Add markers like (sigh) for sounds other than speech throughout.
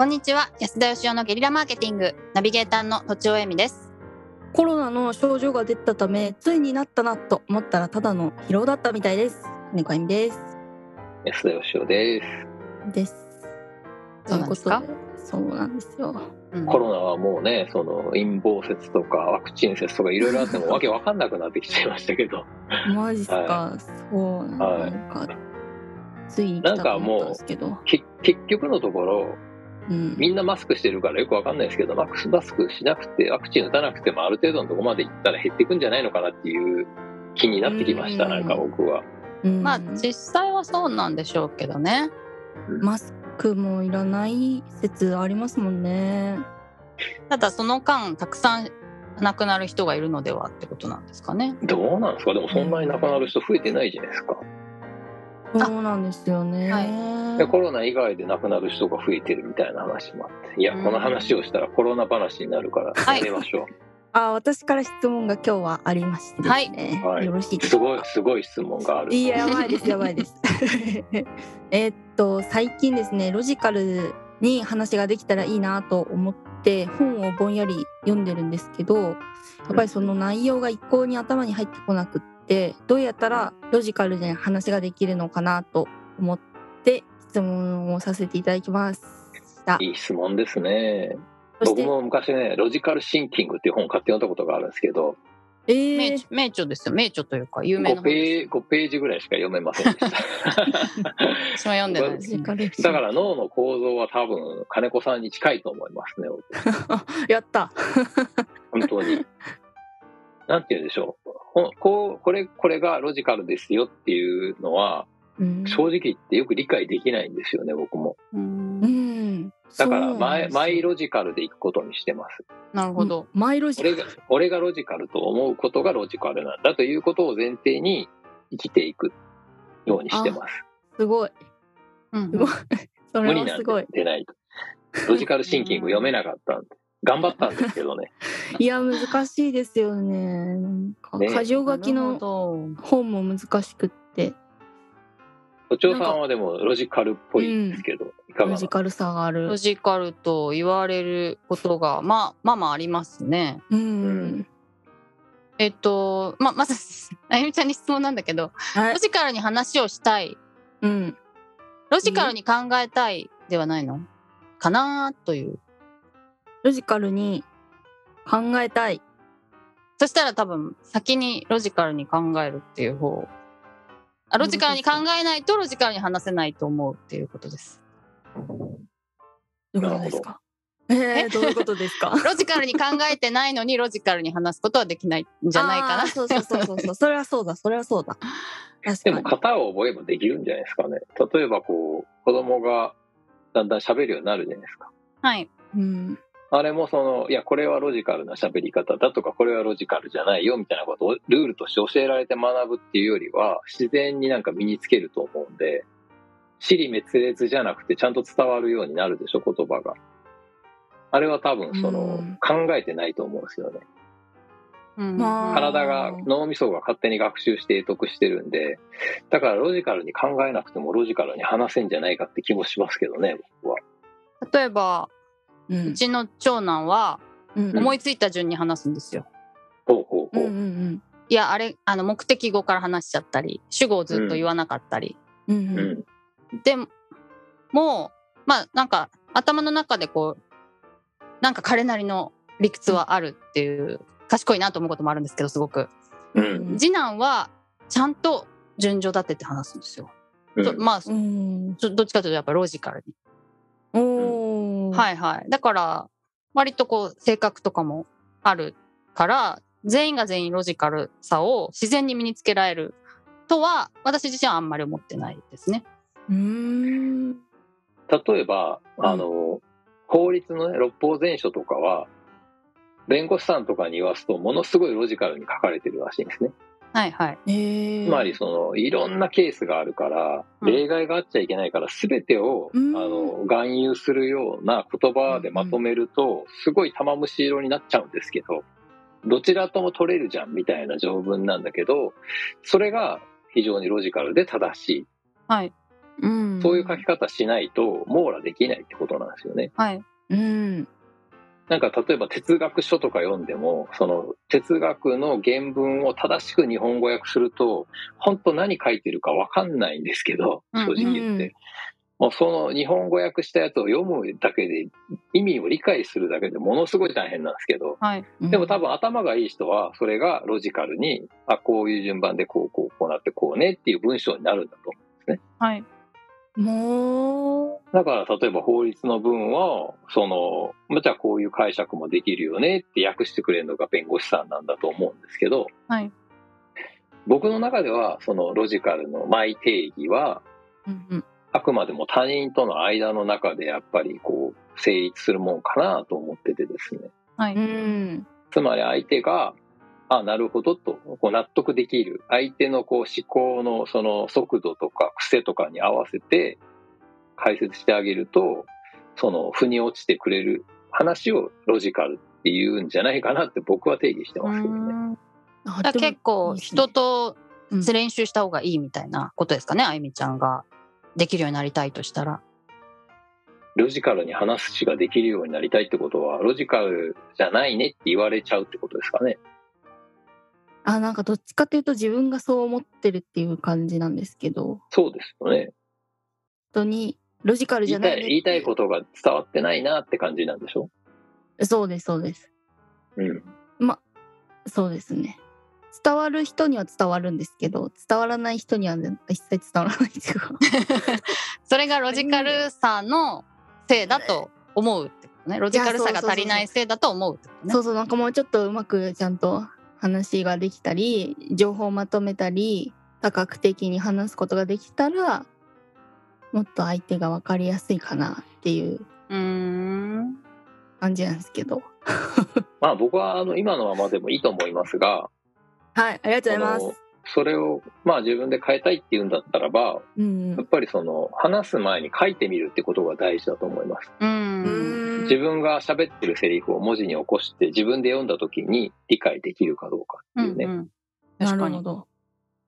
こんにちは。安田義雄のゲリラマーケティング。ナビゲーターの土地尾恵美です。コロナの症状が出たためついになったなと思ったらただの疲労だったみたいです。猫恵美です。安田義雄です。です。そうなんですか？ということでそうなんですよ。うん。コロナはもうね、その陰謀説とかワクチン説とかいろいろあっても (laughs) わけわかんなくなってきちゃいましたけど、マジっすか、はそうなんはい。か、ついに来たと思ったんですけど。き結局のところ、うん。みんなマスクしてるからよくわかんないですけど、マスクマスクしなくて、ワクチン打たなくてもある程度のところまで行ったら減っていくんじゃないのかなっていう気になってきました、うん。なんか僕は。うん。まあ実際はそうなんでしょうけどね。マスクもいらない説ありますもんね。ただその間たくさん亡くなる人がいるのではってことなんですかね。どうなんですか？でもそんなに亡くなる人増えてないじゃないですか。そうなんですよね、はでコロナ以外で亡くなる人が増えてるみたいな話もあって。いや、うんこの話をしたらコロナ話になるからはいやめましょう。あ私から質問が今日はありましてはいよろしいですごい、すごい質問がある。いや、やばいです、やばいです。(laughs) えーっと、最近ですね、ロジカルに話ができたらいいなと思って、本をぼんやり読んでるんですけど、やっぱりその内容が一向に頭に入ってこなくって、どうやったらロジカルで話ができるのかなと思って、質問をさせていただきました。いい質問ですね。僕も昔ね、ロジカルシンキングっていう本を買って読んだことがあるんですけど、えー名著名著ですよ名著というか有名な5本でペー5ページぐらいしか読めませんでした。す私も読んでないロですだから脳の構造は多分、金子さんに近いと思いますね、僕 (laughs) やった。(laughs) 本当に。なんて言うんでしょう。ここうこれ、これがロジカルですよっていうのは、うん正直言ってよく理解できないんですよね、僕も。うんうん。だからマイ、マイロジカルで行くことにしてます。なるほどマイロジカル俺が、俺がロジカルと思うことがロジカルなんだということを前提に生きていくようにしてます。すごい。うんすごい。それ無理なんはすごい。で出ないと。ロジカルシンキング読めなかったんで。頑張ったんですけどね。(laughs) いや難しいですよね。箇条書きのど本も難しくって都庁さんはでもロジカルっぽいんですけど、いかがなロジカルさがあるロ。ジカルと言われることがまあまあまあありますねうん。えっとままずあゆみちゃんに質問なんだけどはいロ。ジカルに話をしたいうん。ロジカルに考えたいではないの？かなというロジカルに考えたい。そしたら多分先にロジカルに考えるっていう方あロジカルに考えないとロジカルに話せないと思うっていうことですどういうことですか？えー、どういうことですか？(laughs) ロジカルに考えてないのにロジカルに話すことはできないんじゃないかなそうそうそうそうそう。それはそうだ。それはそうだ。確でも。型を覚えばできるんじゃないですかね。例えばこう、子供がだんだん喋るようになるじゃないですか。はいうん。あれもその、いや、これはロジカルな喋り方だとか、これはロジカルじゃないよみたいなことをルールとして教えられて学ぶっていうよりは、自然になんか身につけると思うんで、尻滅裂じゃなくてちゃんと伝わるようになるでしょ、言葉が。あれは多分その、うん考えてないと思うんですよね。うんまあ体が、脳みそが勝手に学習して得得してるんで、だからロジカルに考えなくてもロジカルに話せんじゃないかって気もしますけどね、僕は。例えばう。うんちの長男はうん思いついた順に話すんですよ。ほうほうほう。うんうんいやあれあの目的語から話しちゃったり主語をずっと言わなかったり、うん。でもまあなんか頭の中でこうなんか彼なりの理屈はあるっていう賢いなと思うこともあるんですけどすごくうん。次男はちゃんと順序立てて話すんですよ。うんとまあうん。ちょどっちかというとやっぱロジカルに。おー。はいはい。だから割とこう性格とかもあるから全員が全員ロジカルさを自然に身につけられるとは私自身はあんまり思ってないですね。うーん。例えば、あの、法律のね、六法全書とかは、弁護士さんとかに言わすと、ものすごいロジカルに書かれてるらしいんですね。はいはい。えー、つまり、その、いろんなケースがあるから、うん例外があっちゃいけないから、すべてを、うんあの、含有するような言葉でまとめると、すごい玉虫色になっちゃうんですけど、どちらとも取れるじゃんみたいな条文なんだけど、それが非常にロジカルで正しい。はい。うんそういう書き方しないと網羅できないってことなんですよね。はい。うんなんか例えば哲学書とか読んでも、その哲学の原文を正しく日本語訳すると、本当何書いてるかわかんないんですけど、うん正直言って。うんもうその日本語訳したやつを読むだけで、意味を理解するだけでものすごい大変なんですけど、はい。でも多分頭がいい人は、それがロジカルに、あ、こういう順番でこう、こう、こうなってこうねっていう文章になるんだと。はい。もだから例えば法律の文を、その、まあじゃあこういう解釈もできるよねって訳してくれるのが弁護士さんなんだと思うんですけど、はい。僕の中ではそのロジカルのマイ定義は、う、うんうん、あくまでも他人との間の中でやっぱりこう、成立するもんかなと思っててですね。はい。うんつまり相手が、あ、なるほどと、こう納得できる。相手のこう思考のその速度とか癖とかに合わせて解説してあげると、その腑に落ちてくれる話をロジカルって言うんじゃないかなって僕は定義してうますけどね。だから結構人とうん練習した方がいいみたいなことですかね、あゆみちゃんができるようになりたいとしたら。ロジカルに話ができるようになりたいってことは、ロジカルじゃないねって言われちゃうってことですかね。あなんかどっちかというと自分がそう思ってるっていう感じなんですけどそうですよね。本当にロジカルじゃない言いたい、言いたいことが伝わってないなって感じなんでしょ？そうですそうですうん。そうですね伝わる人には伝わるんですけど伝わらない人には、ね、一切伝わらないっていうか (laughs) それがロジカルさのせいだと思うってことね。ロジカルさが足りないせいだと思うってことね。そうそうなんかもうちょっとうまくちゃんと話ができたり情報をまとめたり多角的に話すことができたらもっと相手が分かりやすいかなっていう。感じなんですけど (laughs) まあ僕はあの今のままでもいいと思いますが、はいありがとうございますそれをまあ自分で変えたいっていうんだったらば、うんやっぱりその話す前に書いてみるってことが大事だと思います。う。うんん自分が喋ってるセリフを文字に起こして自分で読んだ時に理解できるかどうかっていうね。うんうんな。るほど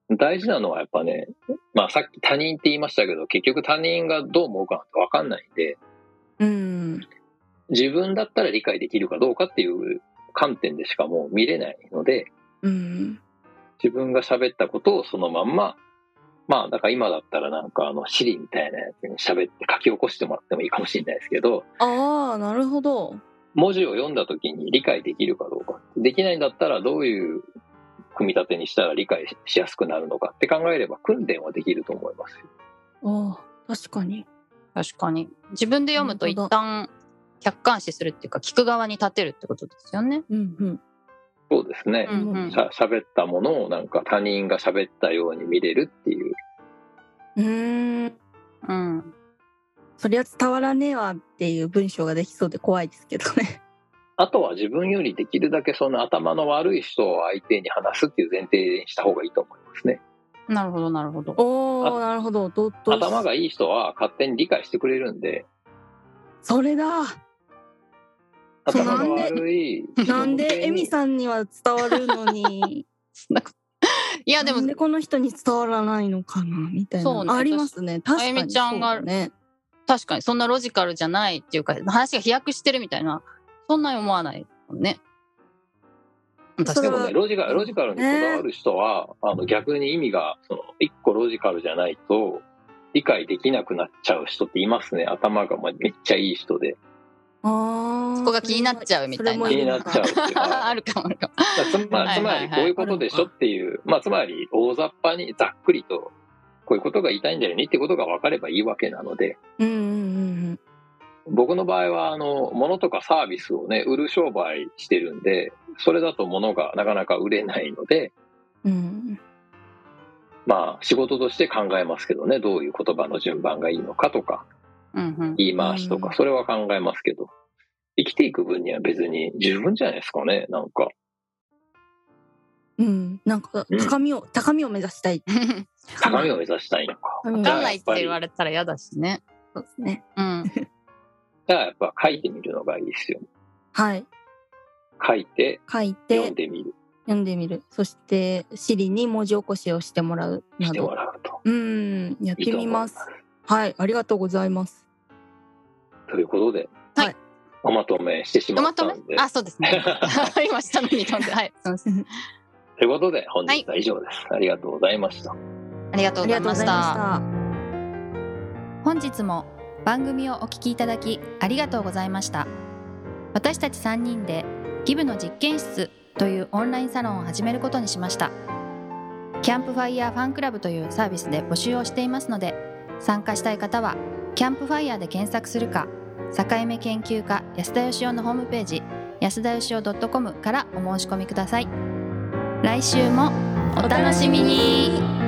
大事なのはやっぱね、まあさっき他人って言いましたけど、結局他人がどう思うかなんてわかんないんで、うん自分だったら理解できるかどうかっていう観点でしかもう見れないので、うん自分が喋ったことをそのまんま、まあだから今だったらなんかあの、シリみたいなやつに喋って書き起こしてもらってもいいかもしれないですけど、ああなるほど文字を読んだ時に理解できるかどうか。できないんだったらどういう組み立てにしたら理解しやすくなるのかって考えれば訓練はできると思いますよ。ああ確かに確かに。自分で読むと一旦客観視するっていうか、聞く側に立てるってことですよね。うんうんそうですね。うんうんしゃ喋ったものをなんか他人が喋ったように見れるっていう。うーんうん。そりゃ伝わらねえわっていう文章ができそうで怖いですけどね。あとは自分よりできるだけその頭の悪い人を相手に話すっていう前提にした方がいいと思いますね。なるほど、なるほど。おおなるほど。どど頭がいい人は勝手に理解してくれるんで、それだ。そう頭が悪い。なんでエミさんには伝わるのに、(laughs) いや、でもなん、でこの人に伝わらないのかなみたいな。ありますね。確かにあゆみちゃんが。確かにそんなロジカルじゃないっていうか、話が飛躍してるみたいな、そんなに思わないもんね。でもね、ロジカル、ロジカルにこだわる人は、あの逆に意味が、その、一個ロジカルじゃないと、理解できなくなっちゃう人っていますね。頭がまあめっちゃいい人で。そこが気になっちゃうみたいな気になっちゃうっていうか (laughs) あるかもあるかも。つまはいつまり、はいはいこういうことでしょっていう、まあ、つまり、大雑把にざっくりと、こういうことが言いたいんだよねってことが分かればいいわけなので、うんうんうん僕の場合は、あの、物とかサービスをね、売る商売してるんで、それだと物がなかなか売れないので、うん。うん。まあ、仕事として考えますけどね、どういう言葉の順番がいいのかとか。言い回しとか、うんそれは考えますけど、生きていく分には別に十分じゃないですかね、なんか。うん。なんかうん高みを、高みを目指したい。高みを目指したいのか。わわかんないって言われたら嫌だしね。そうですね。うん。じゃあやっぱ書いてみるのがいいですよ。はい。書いて、書いて読んでみる、読んでみる。そして、シリに文字起こしをしてもらうしてもなど。らうと。うん。やっていいと思いみます。す。はい、ありがとうございます。ということで、はいおまとめしてしまったんで。あ、そうですね。(laughs) (laughs) 今下のに飛んで、はい。すいませんということで、本日は以上です。ありがとうございました。ありがとうございました。た。本日も番組をお聞きいただきありがとうございました私たち3人でギブの実験室というオンラインサロンを始めることにしましたキャンプファイヤーファンクラブというサービスで募集をしていますので参加したい方はキャンプファイヤーで検索するか境目研究家安田佳生のホームページ安田佳生 .com からお申し込みください。来週もお楽しみに。